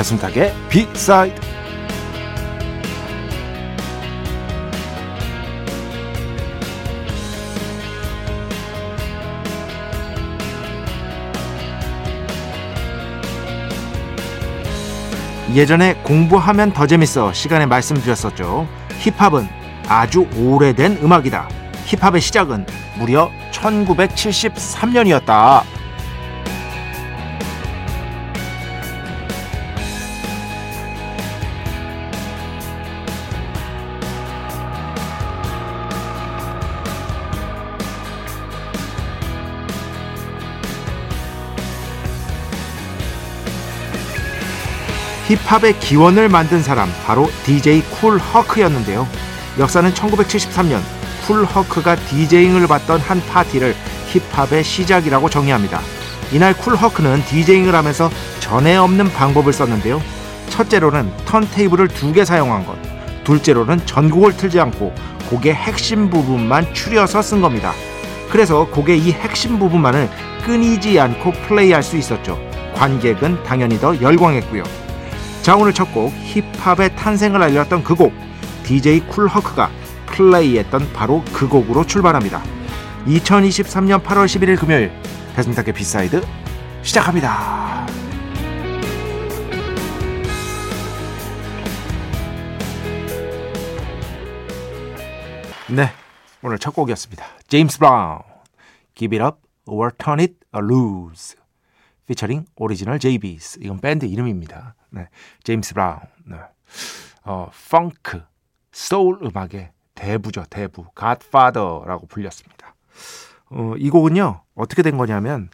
배순탁의 비사이드 예전에 공부하면 더 재밌어 시간에 말씀드렸었죠. 힙합은 아주 오래된 음악이다. 힙합의 시작은 무려 1973년이었다. 힙합의 기원을 만든 사람 바로 DJ 쿨 허크였는데요. 역사는 1973년 쿨 허크가 디제잉을 맡던 한 파티를 힙합의 시작이라고 정의합니다. 이날 쿨 허크는 디제잉을 하면서 전에 없는 방법을 썼는데요. 첫째로는 턴테이블을 두 개 사용한 것, 둘째로는 전곡을 틀지 않고 곡의 핵심 부분만 추려서 쓴 겁니다. 그래서 곡의 이 핵심 부분만을 끊이지 않고 플레이할 수 있었죠. 관객은 당연히 더 열광했고요. 자 오늘 첫 곡 힙합의 탄생을 알렸던 그 곡 DJ 쿨허크가 플레이했던 바로 그 곡으로 출발합니다. 2023년 8월 11일 금요일 배순탁의 B side 시작합니다. 네, 오늘 첫 곡이었습니다. 제임스 브라운, Give It Up or Turn It Loose, featuring original JBs. 이건 밴드 이름입니다. 네, 제임스 브라운. 네. 어, 펑크, 소울 음악의 대부죠, 대부. godfather라고 불렸습니다. 어, 이 곡은요, 어떻게 된 거냐면,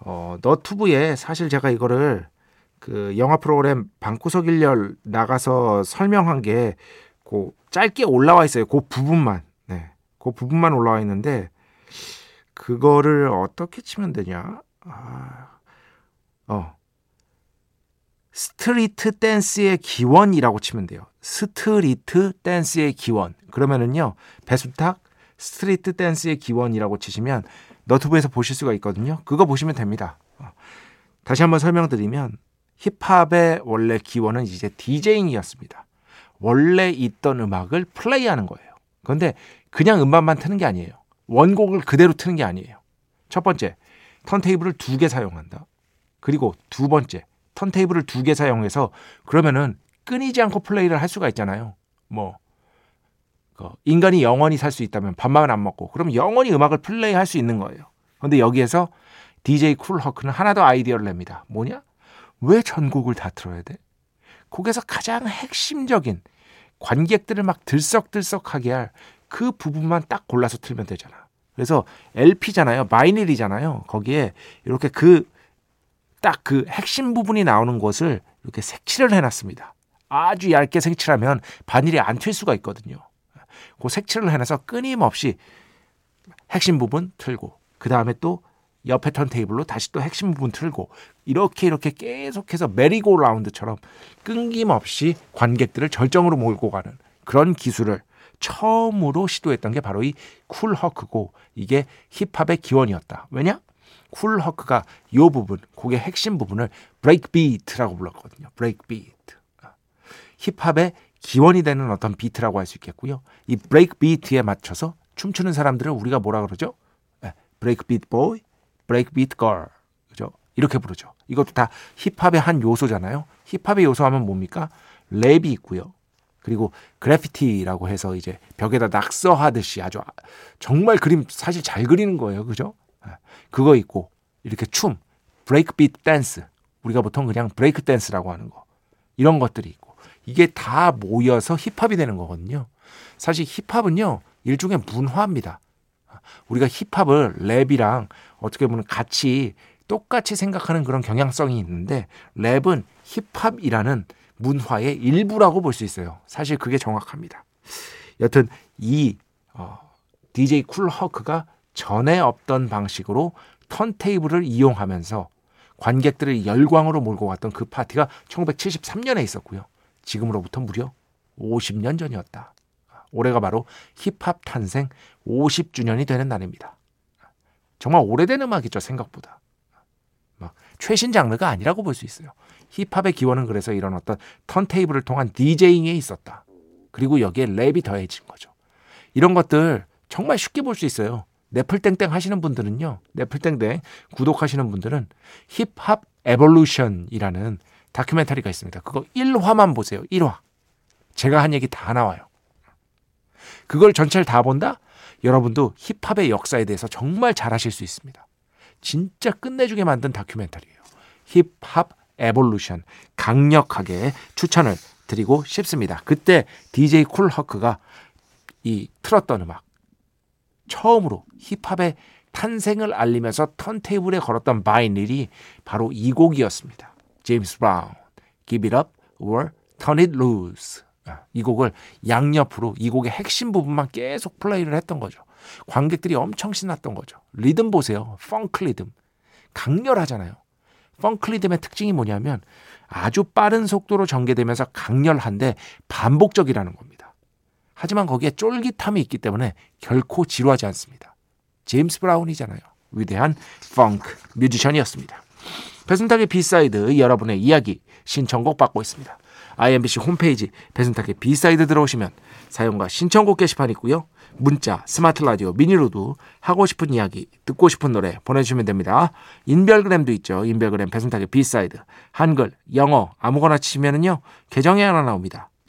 어, 너튜브에 사실 제가 이거를 그 영화 프로그램 방구석 일열 나가서 설명한 게그 짧게 올라와 있어요. 그 부분만. 네. 그 부분만 올라와 있는데 그거를 어떻게 치면 되냐? 아. 어. 스트리트 댄스의 기원이라고 치면 돼요. 스트리트 댄스의 기원. 그러면은요. 배순탁 스트리트 댄스의 기원이라고 치시면 너튜브에서 보실 수가 있거든요. 그거 보시면 됩니다. 어. 다시 한번 설명드리면 힙합의 원래 기원은 이제 디제잉이었습니다. 원래 있던 음악을 플레이하는 거예요. 그런데 그냥 음반만 트는 게 아니에요. 원곡을 그대로 트는 게 아니에요. 첫 번째, 턴테이블을 두 개 사용한다. 그리고 두 번째, 턴테이블을 두 개 사용해서 그러면은 끊이지 않고 플레이를 할 수가 있잖아요. 뭐그 인간이 영원히 살 수 있다면 밥만 안 먹고 그럼 영원히 음악을 플레이할 수 있는 거예요. 그런데 여기에서 DJ 쿨허크는 하나 더 아이디어를 냅니다. 뭐냐? 왜 전곡을 다 틀어야 돼? 곡에서 가장 핵심적인 관객들을 막 들썩들썩하게 할 그 부분만 딱 골라서 틀면 되잖아. 그래서 LP잖아요. 마이닐이잖아요. 거기에 이렇게 그 딱 그 핵심 부분이 나오는 곳을 이렇게 색칠을 해놨습니다. 아주 얇게 색칠하면 바닐이 안 튈 수가 있거든요. 그 색칠을 해놔서 끊임없이 핵심 부분 틀고 그 다음에 또 옆에 턴테이블로 다시 또 핵심 부분 틀고 이렇게 이렇게 계속해서 merry-go-round처럼 끊김없이 관객들을 절정으로 몰고 가는 그런 기술을 처음으로 시도했던 게 바로 이 쿨 허크고 이게 힙합의 기원이었다. 왜냐? 쿨허크가 이 부분, 곡의 핵심 부분을 break beat라고 불렀거든요. break beat. 힙합의 기원이 되는 어떤 비트라고 할 수 있겠고요. 이 break beat에 맞춰서 춤추는 사람들을 우리가 뭐라 그러죠? break beat boy, break beat girl. 그죠? 이렇게 부르죠. 이것도 다 힙합의 한 요소잖아요. 힙합의 요소 하면 뭡니까? 랩이 있고요. 그리고 그래피티라고 해서 이제 벽에다 낙서하듯이 아주 정말 그림 사실 잘 그리는 거예요. 그죠? 그거 있고 이렇게 춤, break beat 댄스. 우리가 보통 그냥 브레이크 댄스라고 하는 거. 이런 것들이 있고 이게 다 모여서 힙합이 되는 거거든요. 사실 힙합은요, 일종의 문화입니다. 우리가 힙합을 랩이랑 어떻게 보면 같이 똑같이 생각하는 그런 경향성이 있는데 랩은 힙합이라는 문화의 일부라고 볼 수 있어요. 사실 그게 정확합니다. 여튼 이 어, DJ 쿨 허크가 전에 없던 방식으로 턴테이블을 이용하면서 관객들을 열광으로 몰고 갔던 그 파티가 1973년에 있었고요. 지금으로부터 무려 50년 전이었다. 올해가 바로 힙합 탄생 50주년이 되는 날입니다. 정말 오래된 음악이죠, 생각보다. 막 최신 장르가 아니라고 볼 수 있어요. 힙합의 기원은 그래서 이런 어떤 턴테이블을 통한 디제잉에 있었다. 그리고 여기에 랩이 더해진 거죠. 이런 것들 정말 쉽게 볼 수 있어요. 네플땡땡 하시는 분들은요. 네플땡땡 구독하시는 분들은 Hip-Hop Evolution이라는 다큐멘터리가 있습니다. 그거 1화만 보세요. 1화. 제가 한 얘기 다 나와요. 그걸 전체를 다 본다? 여러분도 힙합의 역사에 대해서 정말 잘 하실 수 있습니다. 진짜 끝내주게 만든 다큐멘터리예요. Hip-Hop Evolution 강력하게 추천을 드리고 싶습니다. 그때 DJ 쿨 허크가 이 틀었던 음악 처음으로 힙합의 탄생을 알리면서 턴테이블에 걸었던 vinyl이 바로 이 곡이었습니다. 제임스 브라운, Give It Up or Turn It Loose. 아, 이 곡을 양옆으로 이 곡의 핵심 부분만 계속 플레이를 했던 거죠. 관객들이 엄청 신났던 거죠. 리듬 보세요. 펑크 리듬. 강렬하잖아요. 펑크 리듬의 특징이 뭐냐면 아주 빠른 속도로 전개되면서 강렬한데 반복적이라는 겁니다. 하지만 거기에 쫄깃함이 있기 때문에 결코 지루하지 않습니다. 제임스 브라운이잖아요. 위대한 펑크 뮤지션이었습니다. 배순탁의 B side 여러분의 이야기 신청곡 받고 있습니다. IMBC 홈페이지 배순탁의 B side 들어오시면 사연과 신청곡 게시판 있고요. 문자, 스마트 라디오, 미니로도 하고 싶은 이야기, 듣고 싶은 노래 보내주시면 됩니다. 인별그램도 있죠. 인별그램 배순탁의 B side. 한글, 영어 아무거나 치시면은요. 계정이 하나 나옵니다.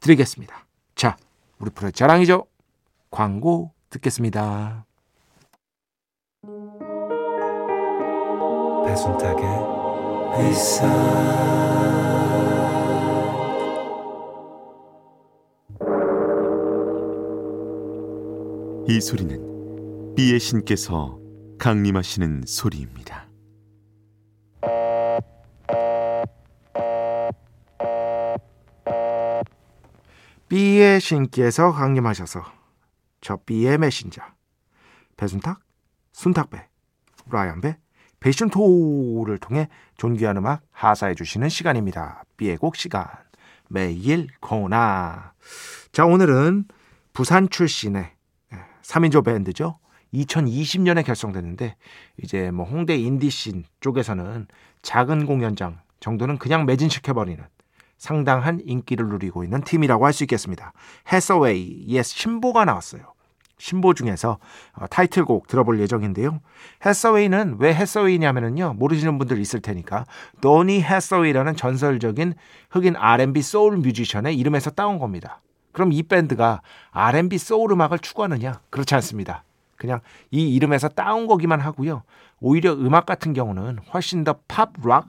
드리겠습니다. 자, 우리 프로 자랑이죠. 광고 듣겠습니다. 배순탁의 회사 이 소리는 비의 신께서 강림하시는 소리입니다. B의 신께서 강림하셔서 저 B의 메신저 배순탁, 순탁배, 라이언배, 베이션토를 통해 존귀한 음악 하사해 주시는 시간입니다. B의 곡 시간 매일 코나 자 오늘은 부산 출신의 3인조 밴드죠. 2020년에 결성됐는데 이제 뭐 홍대 인디씬 쪽에서는 작은 공연장 정도는 그냥 매진시켜버리는 상당한 인기를 누리고 있는 팀이라고 할 수 있겠습니다. 해서웨이의 신보가 나왔어요. 신보 중에서 어, 타이틀곡 들어볼 예정인데요. 해서웨이는 왜 해서웨이냐면요. 모르시는 분들 있을 테니까 도니 해서웨이라는 전설적인 흑인 R&B 소울 뮤지션의 이름에서 따온 겁니다. 그럼 이 밴드가 R&B 소울 음악을 추구하느냐? 그렇지 않습니다. 그냥 이 이름에서 따온 거기만 하고요. 오히려 음악 같은 경우는 훨씬 더 팝, 락,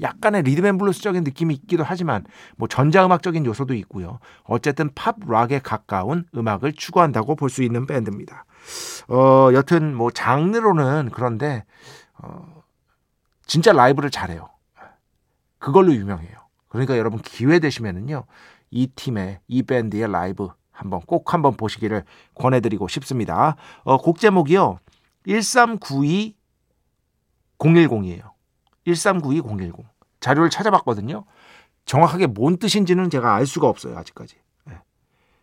약간의 리듬앤블루스적인 느낌이 있기도 하지만 뭐 전자음악적인 요소도 있고요. 어쨌든 팝, 락에 가까운 음악을 추구한다고 볼 수 있는 밴드입니다. 어, 여튼 뭐 장르로는 그런데 어, 진짜 라이브를 잘해요. 그걸로 유명해요. 그러니까 여러분 기회 되시면은요. 이 팀의 이 밴드의 라이브 한번 꼭 한번 보시기를 권해드리고 싶습니다. 어, 곡 제목이요. 1392 010이에요. 1392 010. 자료를 찾아봤거든요. 정확하게 뭔 뜻인지는 제가 알 수가 없어요. 아직까지. 네.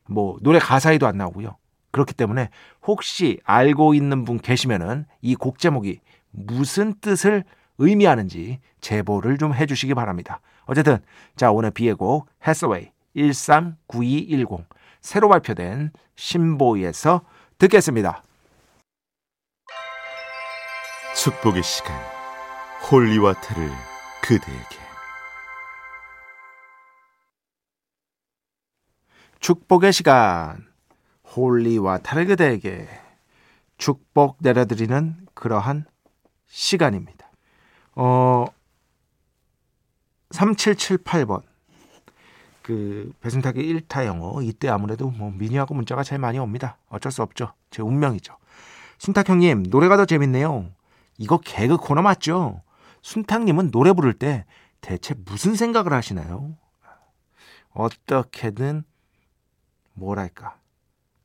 뭐 노래 가사에도 안 나오고요. 그렇기 때문에 혹시 알고 있는 분 계시면은 이 곡 제목이 무슨 뜻을 의미하는지 제보를 좀 해주시기 바랍니다. 어쨌든 자 오늘 B의 곡 해서웨이 139210 새로 발표된 신보이에서 듣겠습니다. 축복의 시간 Holy water를 그대에게 축복의 시간 Holy water를 그대에게 축복 내려드리는 그러한 시간입니다. 어 3778번 그 배순탁의 1타 영어 이때 아무래도 뭐 미니하고 문자가 제일 많이 옵니다. 어쩔 수 없죠. 제 운명이죠. 순탁 형님 노래가 더 재밌네요. 이거 개그 코너 맞죠? 순탁님은 노래 부를 때 대체 무슨 생각을 하시나요? 어떻게든 뭐랄까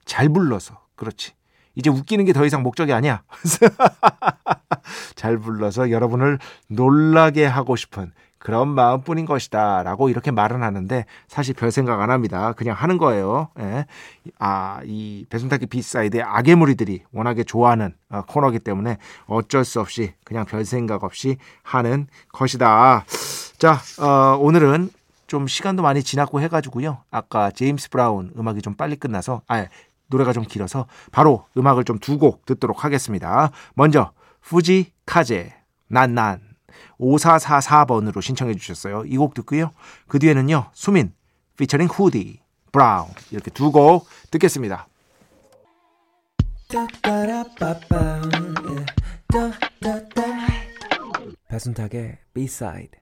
잘 불러서 그렇지 이제 웃기는 게 더 이상 목적이 아니야. 잘 불러서 여러분을 놀라게 하고 싶은 그런 마음뿐인 것이다. 라고 이렇게 말은 하는데 사실 별 생각 안 합니다. 그냥 하는 거예요. 예. 아, 이 배순탁의 B side의 악의 무리들이 워낙에 좋아하는 어, 코너기 때문에 어쩔 수 없이 그냥 별 생각 없이 하는 것이다. 자, 어, 오늘은 좀 시간도 많이 지났고 해가지고요. 아까 제임스 브라운 음악이 좀 빨리 끝나서, 아, 노래가 좀 길어서 바로 음악을 좀 두 곡 듣도록 하겠습니다. 먼저 후지 카제 난난 5444번으로 신청해 주셨어요. 이 곡 듣고요. 그 뒤에는요. 수민 피처링 후디 브라운 이렇게 두 곡 듣겠습니다. 배순탁의 B-side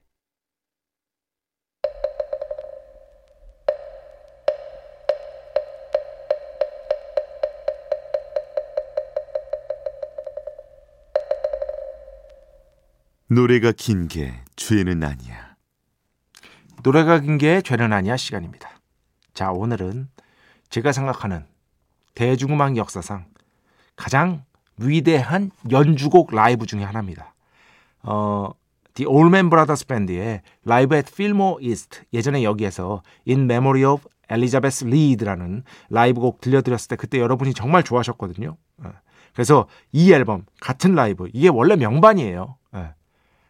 노래가 긴 게 죄는 아니야. 노래가 긴 게 죄는 아니야 시간입니다. 자, 오늘은 제가 생각하는 대중음악 역사상 가장 위대한 연주곡 라이브 중에 하나입니다. 어, The Allman Brothers Band의 라이브 at Fillmore East 예전에 여기에서 In Memory of Elizabeth Reed라는 라이브 곡 들려드렸을 때 그때 여러분이 정말 좋아하셨거든요. 어, 그래서 이 앨범 같은 라이브 이게 원래 명반이에요.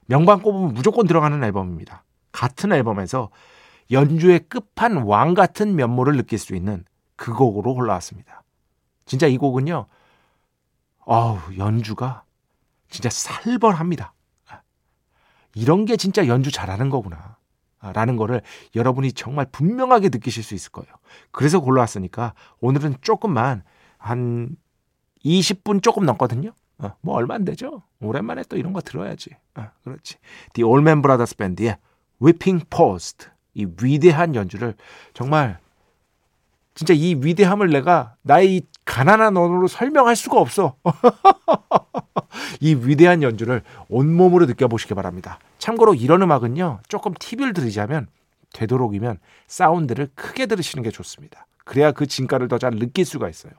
예. 명반 꼽으면 무조건 들어가는 앨범입니다. 같은 앨범에서 연주의 끝판 왕 같은 면모를 느낄 수 있는 그 곡으로 올라왔습니다. 진짜 이 곡은요, 어우, 연주가 진짜 살벌합니다. 이런 게 진짜 연주 잘하는 거구나. 라는 거를 여러분이 정말 분명하게 느끼실 수 있을 거예요. 그래서 골라왔으니까 오늘은 조금만 한 20분 조금 넘거든요. 어, 뭐 얼마 안 되죠. 오랜만에 또 이런 거 들어야지. 어, 그렇지. The Allman Brothers Band의 Whipping Post 이 위대한 연주를 정말 진짜 이 위대함을 내가 나의 이 가난한 언어로 설명할 수가 없어. 이 위대한 연주를 온몸으로 느껴보시기 바랍니다. 참고로 이런 음악은요, 조금 팁을 드리자면, 되도록이면 사운드를 크게 들으시는 게 좋습니다. 그래야 그 진가를 더 잘 느낄 수가 있어요.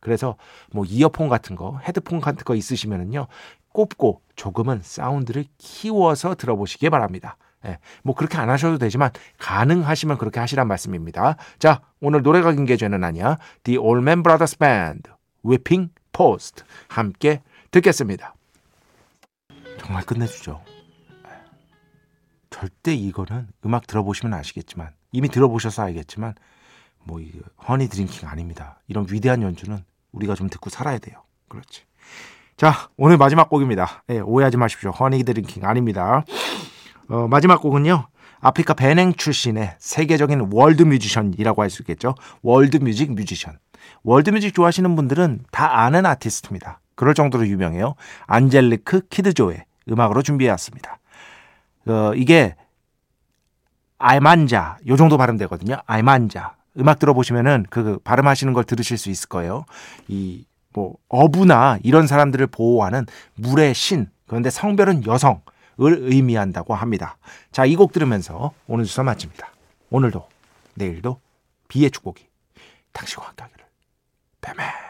그래서 뭐 이어폰 같은 거, 헤드폰 같은 거 있으시면은요, 꼽고 조금은 사운드를 키워서 들어보시기 바랍니다. 예, 뭐 그렇게 안 하셔도 되지만 가능하시면 그렇게 하시란 말씀입니다. 자, 오늘 노래가 긴 게 죄는 아니야. The Allman Brothers Band, Whipping Post 함께 듣겠습니다. 정말 끝내주죠. 예. 절대 이거는 음악 들어보시면 아시겠지만 이미 들어보셔서 알겠지만 뭐 honey drinking 아닙니다. 이런 위대한 연주는 우리가 좀 듣고 살아야 돼요. 그렇지. 자, 오늘 마지막 곡입니다. 예, 오해하지 마십시오. honey drinking 아닙니다. 어, 마지막 곡은요. 아프리카 베냉 출신의 세계적인 월드 뮤지션이라고 할 수 있겠죠. 월드 뮤직 뮤지션. 월드 뮤직 좋아하시는 분들은 다 아는 아티스트입니다. 그럴 정도로 유명해요. 안젤리크 키드조의 음악으로 준비해왔습니다. 어, 이게 알만자 요 정도 발음되거든요. 알만자 음악 들어보시면은 그 발음하시는 걸 들으실 수 있을 거예요. 이 뭐 어부나 이런 사람들을 보호하는 물의 신 그런데 성별은 여성을 의미한다고 합니다. 자, 이 곡 들으면서 오늘 주사 마칩니다. 오늘도 내일도 비의 축복이 당신과 함께 하기를. 뱀에